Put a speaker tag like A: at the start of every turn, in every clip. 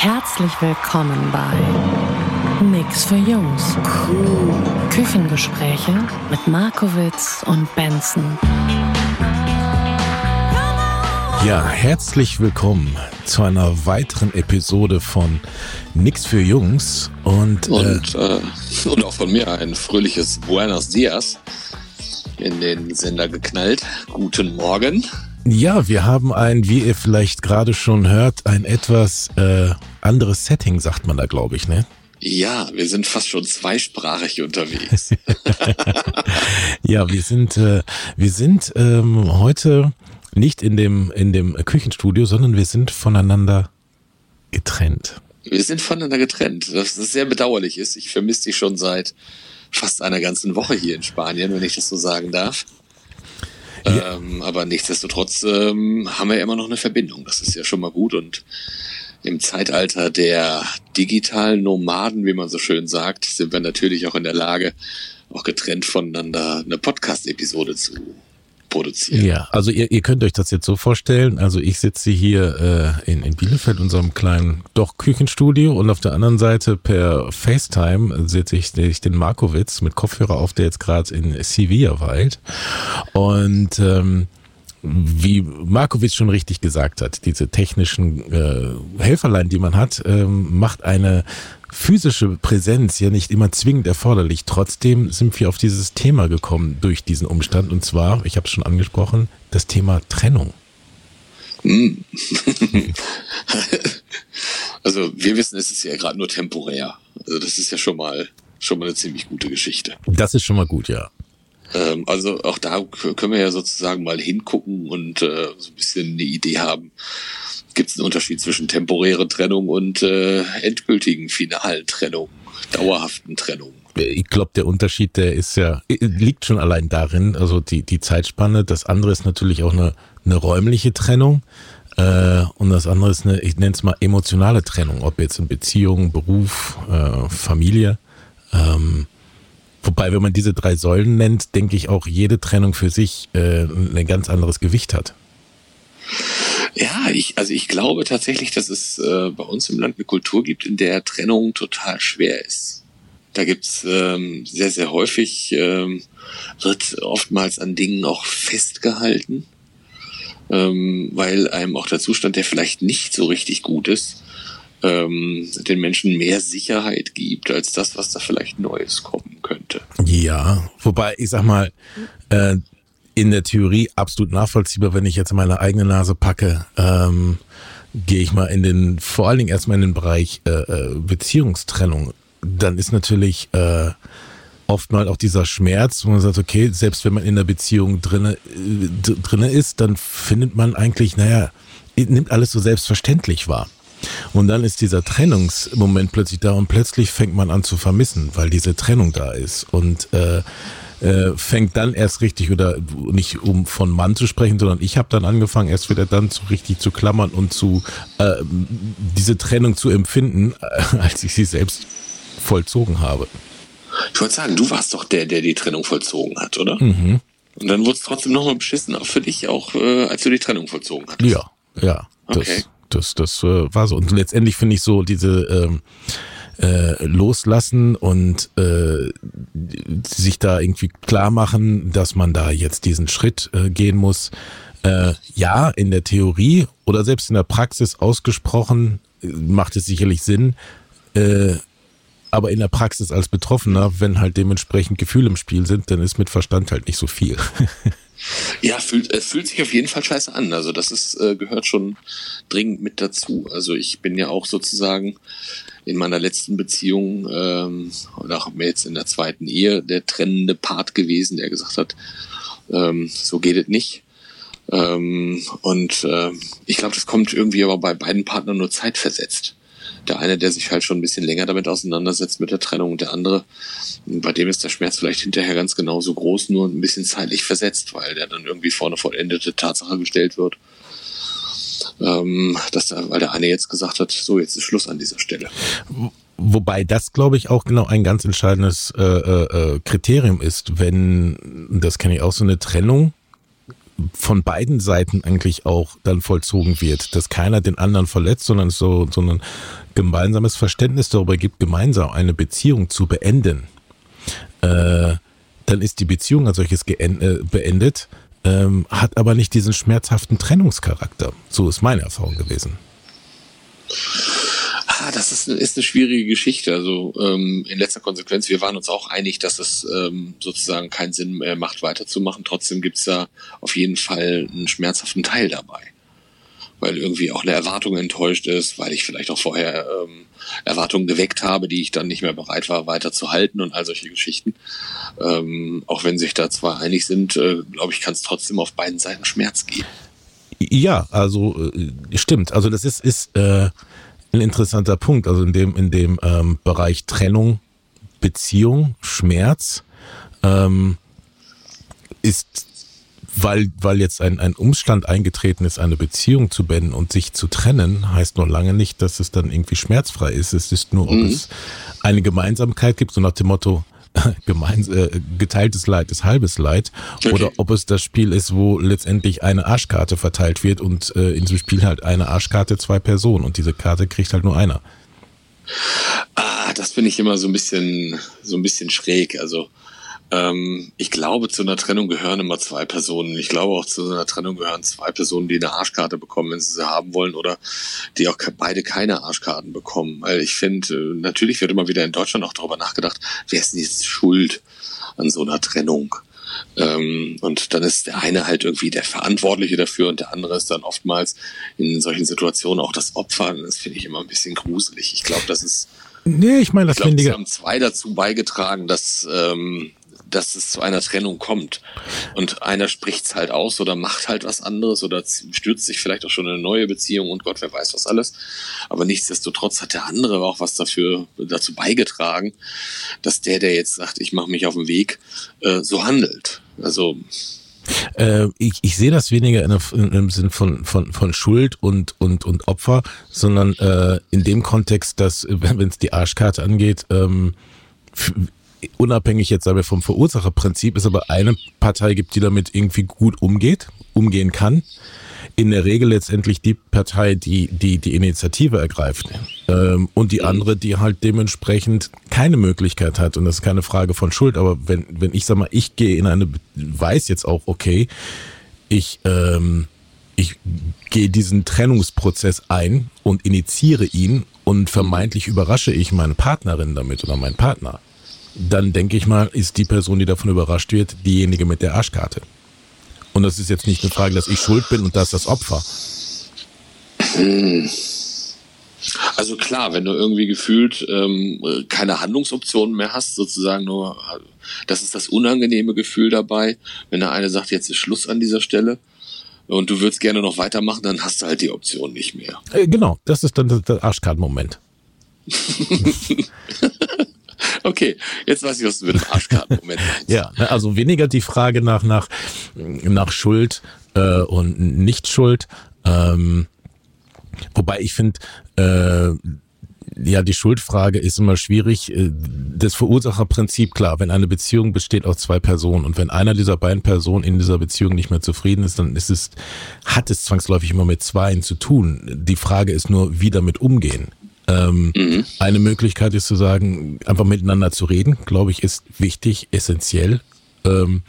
A: Herzlich willkommen bei Nix für Jungs. Küchengespräche mit Markowitz und Benson.
B: Ja, herzlich willkommen zu einer weiteren Episode von Nix für Jungs und,
C: und, äh, und auch von mir ein fröhliches Buenos Dias in den Sender geknallt. Guten Morgen.
B: Ja, wir haben ein, wie ihr vielleicht gerade schon hört, ein etwas äh, anderes Setting, sagt man da, glaube ich, ne?
C: Ja, wir sind fast schon zweisprachig unterwegs.
B: ja, wir sind, äh, wir sind ähm, heute nicht in dem, in dem Küchenstudio, sondern wir sind voneinander getrennt.
C: Wir sind voneinander getrennt, was sehr bedauerlich ist. Ich vermisse dich schon seit fast einer ganzen Woche hier in Spanien, wenn ich das so sagen darf. Ja. Ähm, aber nichtsdestotrotz ähm, haben wir immer noch eine Verbindung. Das ist ja schon mal gut. Und im Zeitalter der digitalen Nomaden, wie man so schön sagt, sind wir natürlich auch in der Lage, auch getrennt voneinander eine Podcast-Episode zu produzieren.
B: Ja, also ihr, ihr könnt euch das jetzt so vorstellen. Also ich sitze hier äh, in, in Bielefeld, unserem kleinen, doch Küchenstudio und auf der anderen Seite per FaceTime sitze ich, ich den Markowitz mit Kopfhörer auf, der jetzt gerade in Sevilla weilt. Und ähm, wie Markowitz schon richtig gesagt hat, diese technischen äh, Helferlein, die man hat, ähm, macht eine physische Präsenz ja nicht immer zwingend erforderlich. Trotzdem sind wir auf dieses Thema gekommen durch diesen Umstand. Und zwar, ich habe es schon angesprochen, das Thema Trennung.
C: Hm. also wir wissen, es ist ja gerade nur temporär. Also das ist ja schon mal schon mal eine ziemlich gute Geschichte.
B: Das ist schon mal gut, ja.
C: Ähm, also auch da können wir ja sozusagen mal hingucken und äh, so ein bisschen eine Idee haben, gibt es einen Unterschied zwischen temporäre Trennung und äh, endgültigen finalen Trennung, dauerhaften Trennung.
B: Ich glaube, der Unterschied, der ist ja, liegt schon allein darin, also die, die Zeitspanne. Das andere ist natürlich auch eine, eine räumliche Trennung. Äh, und das andere ist eine, ich nenne es mal emotionale Trennung, ob jetzt in Beziehung, Beruf, äh, Familie. Ähm, wobei, wenn man diese drei Säulen nennt, denke ich auch, jede Trennung für sich äh, ein ganz anderes Gewicht hat.
C: Ja, ich, also ich glaube tatsächlich, dass es äh, bei uns im Land eine Kultur gibt, in der Trennung total schwer ist. Da gibt's ähm, sehr, sehr häufig, ähm, wird oftmals an Dingen auch festgehalten, ähm, weil einem auch der Zustand, der vielleicht nicht so richtig gut ist, ähm, den Menschen mehr Sicherheit gibt, als das, was da vielleicht Neues kommen könnte.
B: Ja, wobei ich sag mal, äh, in der Theorie absolut nachvollziehbar, wenn ich jetzt meine eigene Nase packe. Ähm, gehe ich mal in den, vor allen Dingen erstmal in den Bereich äh, äh Beziehungstrennung. Dann ist natürlich äh, oftmals auch dieser Schmerz, wo man sagt, okay, selbst wenn man in der Beziehung drinne, äh, drinne ist, dann findet man eigentlich, naja, nimmt alles so selbstverständlich wahr. Und dann ist dieser Trennungsmoment plötzlich da und plötzlich fängt man an zu vermissen, weil diese Trennung da ist. Und äh, äh, fängt dann erst richtig oder nicht um von Mann zu sprechen, sondern ich habe dann angefangen, erst wieder dann zu richtig zu klammern und zu äh, diese Trennung zu empfinden, äh, als ich sie selbst vollzogen habe.
C: Ich wollte sagen, du warst doch der, der die Trennung vollzogen hat, oder? Mhm. Und dann wurde es trotzdem nochmal beschissen, auch für dich, auch äh, als du die Trennung vollzogen hattest.
B: Ja, ja. Das, okay. das, das, das äh, war so. Und letztendlich finde ich so diese ähm, äh, loslassen und äh, sich da irgendwie klar machen, dass man da jetzt diesen Schritt äh, gehen muss. Äh, ja, in der Theorie oder selbst in der Praxis ausgesprochen äh, macht es sicherlich Sinn. Äh, aber in der Praxis als Betroffener, wenn halt dementsprechend Gefühle im Spiel sind, dann ist mit Verstand halt nicht so viel.
C: Ja, fühlt, äh, fühlt sich auf jeden Fall scheiße an. Also das ist, äh, gehört schon dringend mit dazu. Also ich bin ja auch sozusagen in meiner letzten Beziehung ähm, oder auch jetzt in der zweiten Ehe der trennende Part gewesen, der gesagt hat, ähm, so geht es nicht. Ähm, und äh, ich glaube, das kommt irgendwie aber bei beiden Partnern nur zeitversetzt. Der eine, der sich halt schon ein bisschen länger damit auseinandersetzt mit der Trennung und der andere, bei dem ist der Schmerz vielleicht hinterher ganz genauso groß, nur ein bisschen zeitlich versetzt, weil der dann irgendwie vor eine vollendete Tatsache gestellt wird. Ähm, dass weil der eine jetzt gesagt hat, so jetzt ist Schluss an dieser Stelle.
B: Wobei das, glaube ich, auch genau ein ganz entscheidendes äh, äh, Kriterium ist, wenn, das kenne ich auch, so eine Trennung von beiden Seiten eigentlich auch dann vollzogen wird, dass keiner den anderen verletzt, sondern so, so ein gemeinsames Verständnis darüber gibt, gemeinsam eine Beziehung zu beenden, äh, dann ist die Beziehung als solches äh, beendet, ähm, hat aber nicht diesen schmerzhaften Trennungscharakter. So ist meine Erfahrung gewesen.
C: Ah, das ist, ist eine schwierige Geschichte. Also ähm, in letzter Konsequenz, wir waren uns auch einig, dass es ähm, sozusagen keinen Sinn mehr macht, weiterzumachen. Trotzdem gibt's da auf jeden Fall einen schmerzhaften Teil dabei. Weil irgendwie auch eine Erwartung enttäuscht ist, weil ich vielleicht auch vorher ähm, Erwartungen geweckt habe, die ich dann nicht mehr bereit war, weiterzuhalten und all solche Geschichten. Ähm, auch wenn sich da zwei einig sind, äh, glaube ich, kann es trotzdem auf beiden Seiten Schmerz geben.
B: Ja, also äh, stimmt. Also das ist, ist äh, ein interessanter Punkt. Also in dem, in dem ähm, Bereich Trennung, Beziehung, Schmerz ähm, ist, weil, weil jetzt ein, ein Umstand eingetreten ist, eine Beziehung zu beenden und sich zu trennen, heißt noch lange nicht, dass es dann irgendwie schmerzfrei ist. Es ist nur, ob mhm. es eine Gemeinsamkeit gibt, so nach dem Motto, gemeins, äh, geteiltes Leid ist halbes Leid okay. oder ob es das Spiel ist, wo letztendlich eine Arschkarte verteilt wird und äh, in diesem Spiel halt eine Arschkarte zwei Personen und diese Karte kriegt halt nur einer.
C: Ah, das finde ich immer so ein bisschen so ein bisschen schräg. Also ähm, ich glaube, zu einer Trennung gehören immer zwei Personen. Ich glaube auch zu einer Trennung gehören zwei Personen, die eine Arschkarte bekommen, wenn sie sie haben wollen, oder die auch beide keine Arschkarten bekommen. Weil ich finde, äh, natürlich wird immer wieder in Deutschland auch darüber nachgedacht, wer ist denn jetzt schuld an so einer Trennung? Ähm, und dann ist der eine halt irgendwie der Verantwortliche dafür und der andere ist dann oftmals in solchen Situationen auch das Opfer. Und das finde ich immer ein bisschen gruselig. Ich glaube, das ist
B: Nee, ich meine, das
C: ich. haben zwei dazu beigetragen, dass ähm, dass es zu einer Trennung kommt. Und einer spricht's halt aus oder macht halt was anderes oder stürzt sich vielleicht auch schon in eine neue Beziehung und Gott, wer weiß was alles. Aber nichtsdestotrotz hat der andere auch was dafür dazu beigetragen, dass der, der jetzt sagt, ich mache mich auf den Weg, äh, so handelt. Also
B: äh, ich, ich sehe das weniger in, in, im Sinn von, von, von Schuld und, und, und Opfer, sondern äh, in dem Kontext, dass, wenn es die Arschkarte angeht, ähm, unabhängig jetzt aber vom Verursacherprinzip, es aber eine Partei gibt, die damit irgendwie gut umgeht, umgehen kann. In der Regel letztendlich die Partei, die die, die Initiative ergreift. Ähm, und die andere, die halt dementsprechend keine Möglichkeit hat. Und das ist keine Frage von Schuld. Aber wenn, wenn ich sag mal, ich gehe in eine, weiß jetzt auch, okay, ich, ähm, ich gehe diesen Trennungsprozess ein und initiiere ihn und vermeintlich überrasche ich meine Partnerin damit oder meinen Partner dann denke ich mal, ist die Person, die davon überrascht wird, diejenige mit der Arschkarte. Und das ist jetzt nicht eine Frage, dass ich schuld bin und das das Opfer.
C: Also klar, wenn du irgendwie gefühlt ähm, keine Handlungsoptionen mehr hast, sozusagen nur, das ist das unangenehme Gefühl dabei, wenn der eine sagt, jetzt ist Schluss an dieser Stelle und du würdest gerne noch weitermachen, dann hast du halt die Option nicht mehr.
B: Äh, genau, das ist dann der Arschkartenmoment.
C: Okay, jetzt weiß ich, was du mit dem Arschkartenmoment meinst.
B: ja, ne, also weniger die Frage nach, nach, nach Schuld äh, und Nicht-Schuld. Ähm, wobei ich finde, äh, ja, die Schuldfrage ist immer schwierig. Äh, das Verursacherprinzip, klar, wenn eine Beziehung besteht aus zwei Personen und wenn einer dieser beiden Personen in dieser Beziehung nicht mehr zufrieden ist, dann ist es, hat es zwangsläufig immer mit zweien zu tun. Die Frage ist nur, wie damit umgehen. Ähm, mhm. Eine Möglichkeit ist zu sagen, einfach miteinander zu reden, glaube ich, ist wichtig, essentiell. Ähm,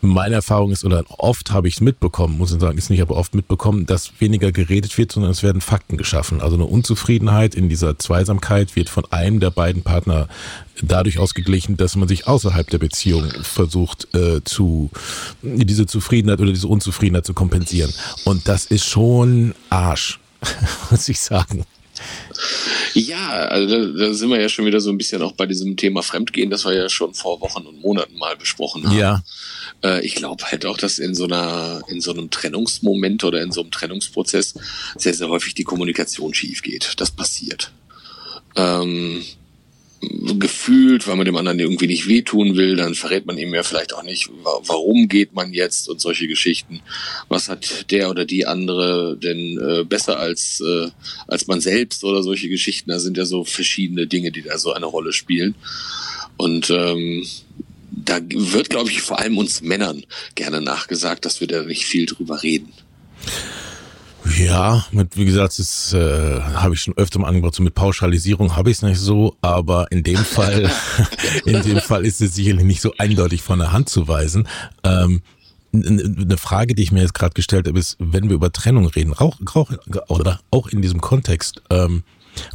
B: meine Erfahrung ist, oder oft habe ich es mitbekommen, muss ich sagen, ist nicht aber oft mitbekommen, dass weniger geredet wird, sondern es werden Fakten geschaffen. Also eine Unzufriedenheit in dieser Zweisamkeit wird von einem der beiden Partner dadurch ausgeglichen, dass man sich außerhalb der Beziehung versucht, äh, zu diese Zufriedenheit oder diese Unzufriedenheit zu kompensieren. Und das ist schon Arsch, muss ich sagen.
C: Ja, also da, da, sind wir ja schon wieder so ein bisschen auch bei diesem Thema Fremdgehen, das wir ja schon vor Wochen und Monaten mal besprochen haben.
B: Ja.
C: Äh, ich glaube halt auch, dass in so einer, in so einem Trennungsmoment oder in so einem Trennungsprozess sehr, sehr häufig die Kommunikation schief geht. Das passiert. Ähm, gefühlt, weil man dem anderen irgendwie nicht wehtun will, dann verrät man ihm ja vielleicht auch nicht, warum geht man jetzt und solche Geschichten. Was hat der oder die andere denn äh, besser als, äh, als man selbst oder solche Geschichten? Da sind ja so verschiedene Dinge, die da so eine Rolle spielen. Und ähm, da wird, glaube ich, vor allem uns Männern gerne nachgesagt, dass wir da nicht viel drüber reden.
B: Ja, mit, wie gesagt, das äh, habe ich schon öfter mal angebracht. So mit Pauschalisierung habe ich es nicht so, aber in dem Fall, in dem Fall ist es sicherlich nicht so eindeutig von der Hand zu weisen. Ähm, eine Frage, die ich mir jetzt gerade gestellt habe, ist, wenn wir über Trennung reden, auch, auch, oder auch in diesem Kontext, ähm,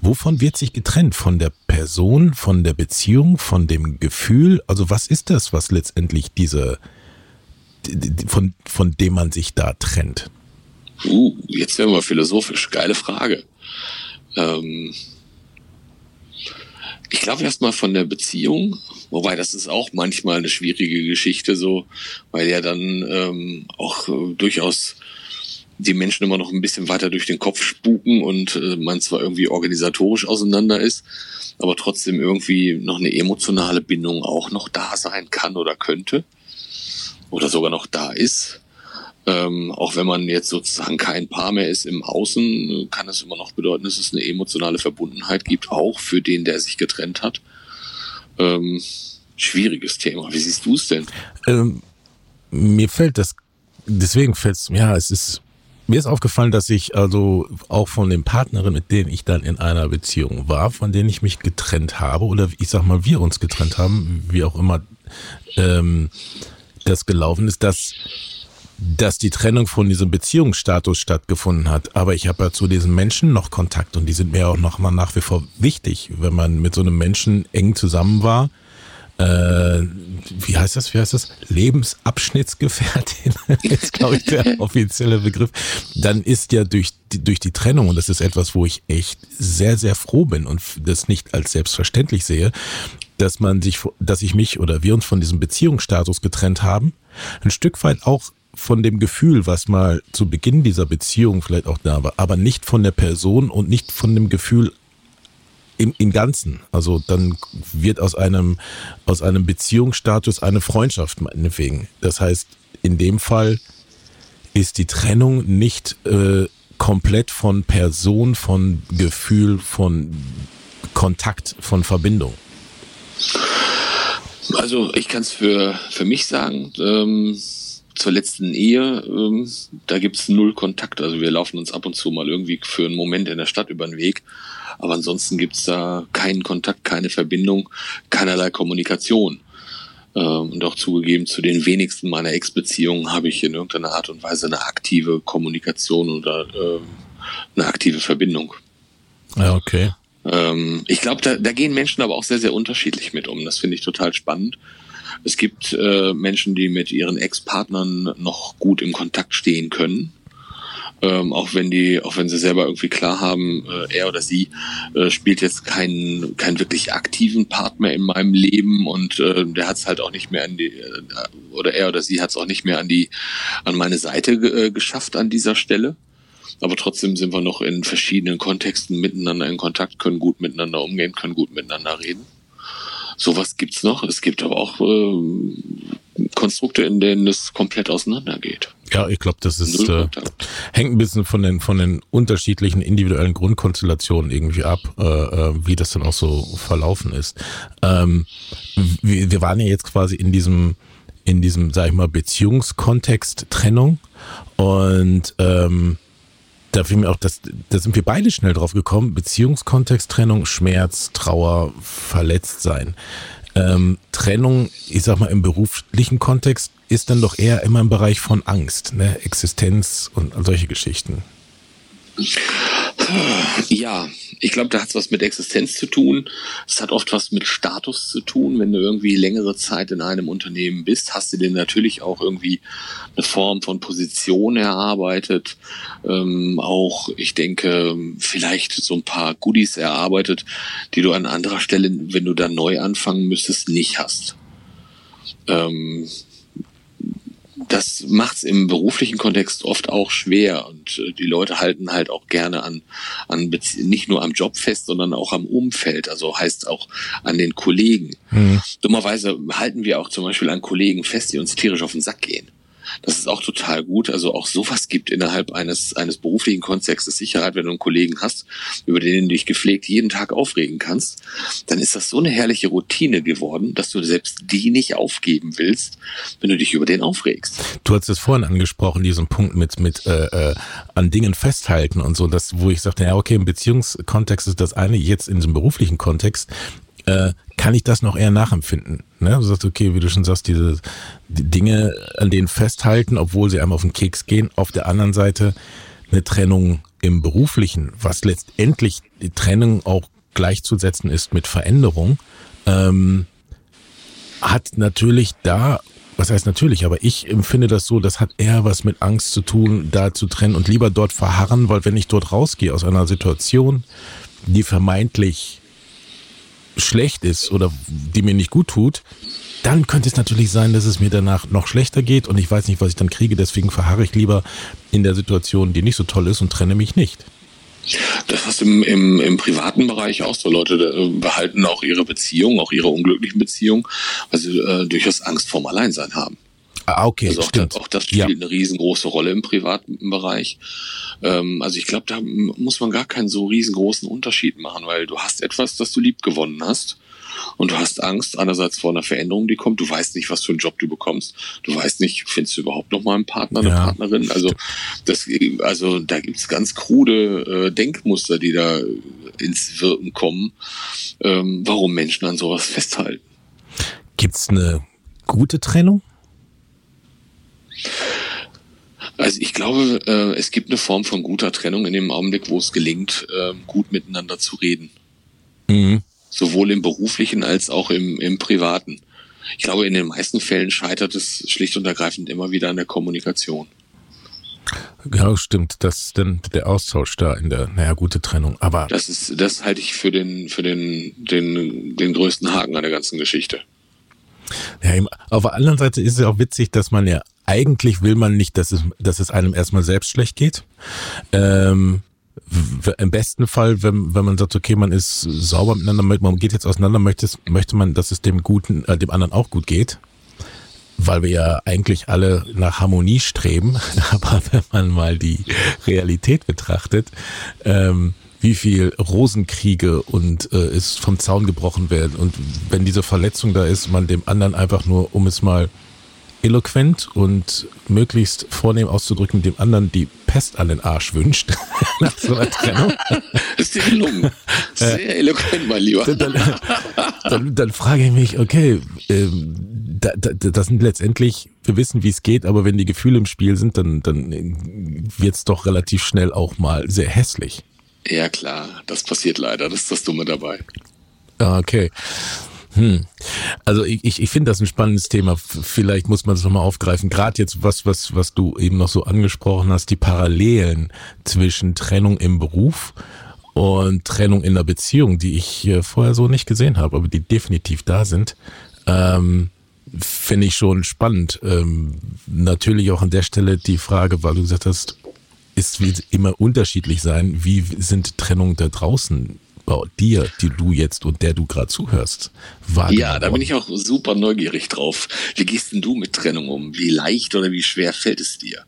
B: wovon wird sich getrennt? Von der Person, von der Beziehung, von dem Gefühl? Also was ist das, was letztendlich diese, von, von dem man sich da trennt?
C: Uh, jetzt werden wir philosophisch. Geile Frage. Ähm ich glaube erstmal von der Beziehung, wobei das ist auch manchmal eine schwierige Geschichte so, weil ja dann ähm, auch äh, durchaus die Menschen immer noch ein bisschen weiter durch den Kopf spuken und äh, man zwar irgendwie organisatorisch auseinander ist, aber trotzdem irgendwie noch eine emotionale Bindung auch noch da sein kann oder könnte oder sogar noch da ist. Ähm, auch wenn man jetzt sozusagen kein Paar mehr ist im Außen, kann es immer noch bedeuten, dass es eine emotionale Verbundenheit gibt, auch für den, der sich getrennt hat. Ähm, schwieriges Thema. Wie siehst du es denn?
B: Ähm, mir fällt das, deswegen fällt es, ja, es ist, mir ist aufgefallen, dass ich also auch von den Partnerinnen, mit denen ich dann in einer Beziehung war, von denen ich mich getrennt habe, oder ich sag mal, wir uns getrennt haben, wie auch immer ähm, das gelaufen ist, dass dass die Trennung von diesem Beziehungsstatus stattgefunden hat. Aber ich habe ja zu diesen Menschen noch Kontakt und die sind mir auch noch mal nach wie vor wichtig, wenn man mit so einem Menschen eng zusammen war. Äh, wie heißt das? Wie heißt das? Lebensabschnittsgefährtin ist, glaube ich, der offizielle Begriff. Dann ist ja durch die, durch die Trennung, und das ist etwas, wo ich echt sehr, sehr froh bin und das nicht als selbstverständlich sehe, dass man sich, dass ich mich oder wir uns von diesem Beziehungsstatus getrennt haben, ein Stück weit auch von dem Gefühl, was mal zu Beginn dieser Beziehung vielleicht auch da war, aber nicht von der Person und nicht von dem Gefühl im, im Ganzen. Also dann wird aus einem, aus einem Beziehungsstatus eine Freundschaft meinetwegen. Das heißt, in dem Fall ist die Trennung nicht äh, komplett von Person, von Gefühl, von Kontakt, von Verbindung.
C: Also ich kann es für, für mich sagen. Ähm zur letzten Ehe, ähm, da gibt's null Kontakt. Also wir laufen uns ab und zu mal irgendwie für einen Moment in der Stadt über den Weg. Aber ansonsten gibt's da keinen Kontakt, keine Verbindung, keinerlei Kommunikation. Ähm, und auch zugegeben, zu den wenigsten meiner Ex-Beziehungen habe ich in irgendeiner Art und Weise eine aktive Kommunikation oder äh, eine aktive Verbindung.
B: Ja, okay.
C: Ähm, ich glaube, da, da gehen Menschen aber auch sehr, sehr unterschiedlich mit um. Das finde ich total spannend. Es gibt äh, Menschen, die mit ihren Ex-Partnern noch gut im Kontakt stehen können. Ähm, auch wenn die, auch wenn sie selber irgendwie klar haben, äh, er oder sie äh, spielt jetzt keinen, keinen wirklich aktiven Part mehr in meinem Leben und äh, der hat es halt auch nicht mehr an die, äh, oder er oder sie hat es auch nicht mehr an die, an meine Seite äh, geschafft an dieser Stelle. Aber trotzdem sind wir noch in verschiedenen Kontexten miteinander in Kontakt, können gut miteinander umgehen, können gut miteinander reden. Sowas gibt's noch. Es gibt aber auch äh, Konstrukte, in denen es komplett auseinandergeht.
B: Ja, ich glaube, das ist äh, hängt ein bisschen von den von den unterschiedlichen individuellen Grundkonstellationen irgendwie ab, äh, äh, wie das dann auch so verlaufen ist. Ähm, wir, wir waren ja jetzt quasi in diesem in diesem, sag ich mal, Beziehungskontext Trennung und ähm, da fiel mir auch, das, da sind wir beide schnell drauf gekommen. Beziehungskontext, Trennung, Schmerz, Trauer, Verletztsein. Ähm, Trennung, ich sag mal, im beruflichen Kontext ist dann doch eher immer im Bereich von Angst, ne? Existenz und solche Geschichten.
C: Ja, ich glaube, da hat es was mit Existenz zu tun. Es hat oft was mit Status zu tun. Wenn du irgendwie längere Zeit in einem Unternehmen bist, hast du dir natürlich auch irgendwie eine Form von Position erarbeitet. Ähm, auch, ich denke, vielleicht so ein paar Goodies erarbeitet, die du an anderer Stelle, wenn du dann neu anfangen müsstest, nicht hast. Ähm, das macht's im beruflichen Kontext oft auch schwer und äh, die Leute halten halt auch gerne an, an Bezie nicht nur am Job fest, sondern auch am Umfeld, also heißt auch an den Kollegen. Mhm. Dummerweise halten wir auch zum Beispiel an Kollegen fest, die uns tierisch auf den Sack gehen. Das ist auch total gut. Also auch sowas gibt innerhalb eines, eines beruflichen Kontextes Sicherheit, wenn du einen Kollegen hast, über den du dich gepflegt jeden Tag aufregen kannst, dann ist das so eine herrliche Routine geworden, dass du selbst die nicht aufgeben willst, wenn du dich über den aufregst.
B: Du hast es vorhin angesprochen, diesen Punkt mit, mit äh, äh, an Dingen festhalten und so, das, wo ich sagte, ja, okay, im Beziehungskontext ist das eine, jetzt in diesem beruflichen Kontext äh, kann ich das noch eher nachempfinden. Ne? Du sagst, okay, wie du schon sagst, diese die Dinge an denen festhalten, obwohl sie einem auf den Keks gehen. Auf der anderen Seite eine Trennung im Beruflichen, was letztendlich die Trennung auch gleichzusetzen ist mit Veränderung, ähm, hat natürlich da, was heißt natürlich, aber ich empfinde das so, das hat eher was mit Angst zu tun, da zu trennen und lieber dort verharren, weil wenn ich dort rausgehe aus einer Situation, die vermeintlich schlecht ist oder die mir nicht gut tut, dann könnte es natürlich sein, dass es mir danach noch schlechter geht und ich weiß nicht, was ich dann kriege. Deswegen verharre ich lieber in der Situation, die nicht so toll ist und trenne mich nicht.
C: Das du im, im, im privaten Bereich auch so. Leute äh, behalten auch ihre Beziehung, auch ihre unglücklichen Beziehungen, weil sie äh, durchaus Angst vorm Alleinsein haben.
B: Ah, okay,
C: also auch,
B: stimmt.
C: Das, auch das spielt ja. eine riesengroße Rolle im privaten Bereich. Ähm, also ich glaube, da muss man gar keinen so riesengroßen Unterschied machen, weil du hast etwas, das du lieb gewonnen hast. Und du hast Angst einerseits vor einer Veränderung, die kommt. Du weißt nicht, was für einen Job du bekommst. Du weißt nicht, findest du überhaupt noch mal einen Partner, eine ja. Partnerin? Also das, also da gibt's ganz krude äh, Denkmuster, die da ins Wirken kommen, ähm, warum Menschen an sowas festhalten.
B: Gibt's eine gute Trennung?
C: Also ich glaube, äh, es gibt eine Form von guter Trennung in dem Augenblick, wo es gelingt, äh, gut miteinander zu reden. Mhm. Sowohl im beruflichen als auch im, im privaten. Ich glaube, in den meisten Fällen scheitert es schlicht und ergreifend immer wieder an der Kommunikation.
B: Genau, stimmt. Das ist dann der Austausch da in der, naja, gute Trennung. Aber.
C: Das ist, das halte ich für den, für den, den, den größten Haken an der ganzen Geschichte.
B: Ja, auf der anderen Seite ist es auch witzig, dass man ja eigentlich will man nicht, dass es, dass es einem erstmal selbst schlecht geht. Ähm, im besten Fall, wenn, wenn man sagt, okay, man ist sauber miteinander, man geht jetzt auseinander, möchte, möchte man, dass es dem Guten, äh, dem anderen auch gut geht. Weil wir ja eigentlich alle nach Harmonie streben. Aber wenn man mal die Realität betrachtet, ähm, wie viel Rosenkriege und äh, es vom Zaun gebrochen werden und wenn diese Verletzung da ist, man dem anderen einfach nur, um es mal eloquent und möglichst vornehm auszudrücken, dem anderen die Pest an den Arsch wünscht nach so einer Trennung.
C: ist dir gelungen. Sehr eloquent, mein Lieber.
B: Dann, dann, dann, dann frage ich mich, okay, ähm, da, da, das sind letztendlich, wir wissen, wie es geht, aber wenn die Gefühle im Spiel sind, dann, dann wird es doch relativ schnell auch mal sehr hässlich.
C: Ja, klar, das passiert leider. Das ist das Dumme dabei.
B: Ah, okay. Hm. Also ich, ich, ich finde das ein spannendes Thema. Vielleicht muss man das nochmal aufgreifen. Gerade jetzt was, was, was du eben noch so angesprochen hast, die Parallelen zwischen Trennung im Beruf und Trennung in der Beziehung, die ich vorher so nicht gesehen habe, aber die definitiv da sind. Ähm, finde ich schon spannend. Ähm, natürlich auch an der Stelle die Frage, weil du gesagt hast, es wird immer unterschiedlich sein. Wie sind Trennungen da draußen bei dir, die du jetzt und der du gerade zuhörst,
C: wahrgenommen Ja, da bin ich auch super neugierig drauf. Wie gehst denn du mit Trennung um? Wie leicht oder wie schwer fällt es dir?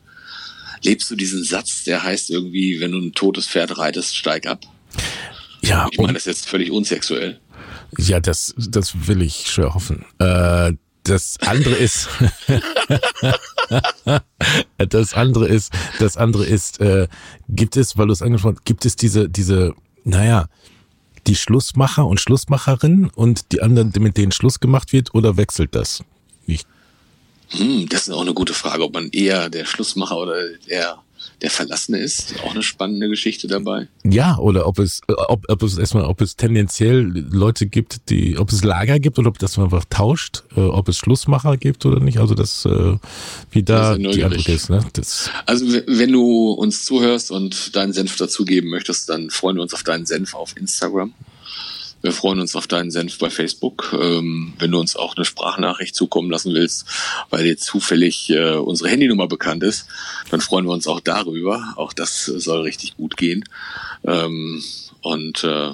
C: Lebst du diesen Satz, der heißt irgendwie, wenn du ein totes Pferd reitest, steig ab?
B: Ja.
C: Ich meine das ist jetzt völlig unsexuell.
B: Ja, das, das will ich schwer hoffen. Äh, das andere ist, das andere ist, das andere ist, äh, gibt es, weil du es angesprochen hast, gibt es diese, diese, naja, die Schlussmacher und Schlussmacherinnen und die anderen, mit denen Schluss gemacht wird, oder wechselt das?
C: Hm, das ist auch eine gute Frage, ob man eher der Schlussmacher oder der der Verlassene ist. Auch eine spannende Geschichte dabei.
B: Ja, oder ob es, ob, ob es erstmal, ob es tendenziell Leute gibt, die, ob es Lager gibt oder ob das einfach tauscht, äh, ob es Schlussmacher gibt oder nicht. Also das, äh, wie da die Antwort ist. Ne? Das
C: also wenn du uns zuhörst und deinen Senf dazugeben möchtest, dann freuen wir uns auf deinen Senf auf Instagram. Wir freuen uns auf deinen Senf bei Facebook. Ähm, wenn du uns auch eine Sprachnachricht zukommen lassen willst, weil dir zufällig äh, unsere Handynummer bekannt ist, dann freuen wir uns auch darüber. Auch das soll richtig gut gehen. Ähm, und äh,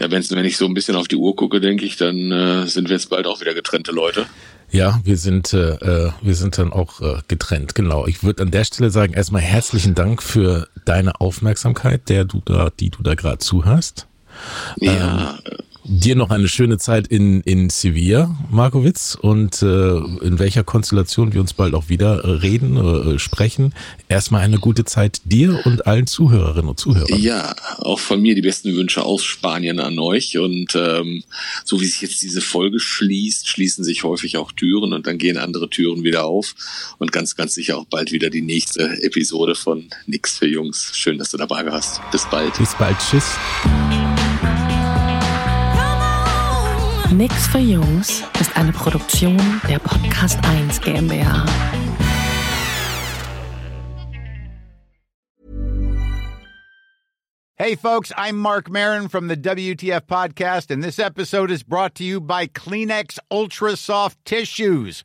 C: ja, wenn's, wenn ich so ein bisschen auf die Uhr gucke, denke ich, dann äh, sind wir jetzt bald auch wieder getrennte Leute.
B: Ja, wir sind, äh, äh wir sind dann auch äh, getrennt, genau. Ich würde an der Stelle sagen, erstmal herzlichen Dank für deine Aufmerksamkeit, der du da, die du da gerade zuhörst.
C: Ja.
B: Ähm, dir noch eine schöne Zeit in, in Sevilla, Markowitz, und äh, in welcher Konstellation wir uns bald auch wieder äh, reden, äh, sprechen. Erstmal eine gute Zeit dir und allen Zuhörerinnen und Zuhörern.
C: Ja, auch von mir die besten Wünsche aus Spanien an euch. Und ähm, so wie sich jetzt diese Folge schließt, schließen sich häufig auch Türen und dann gehen andere Türen wieder auf. Und ganz, ganz sicher auch bald wieder die nächste Episode von Nix für Jungs. Schön, dass du dabei warst. Bis bald.
B: Bis bald. Tschüss.
A: Nix für Jungs ist eine Produktion der Podcast 1 GmbH.
D: Hey, folks, I'm Mark Marin from the WTF Podcast, and this episode is brought to you by Kleenex Ultra Soft Tissues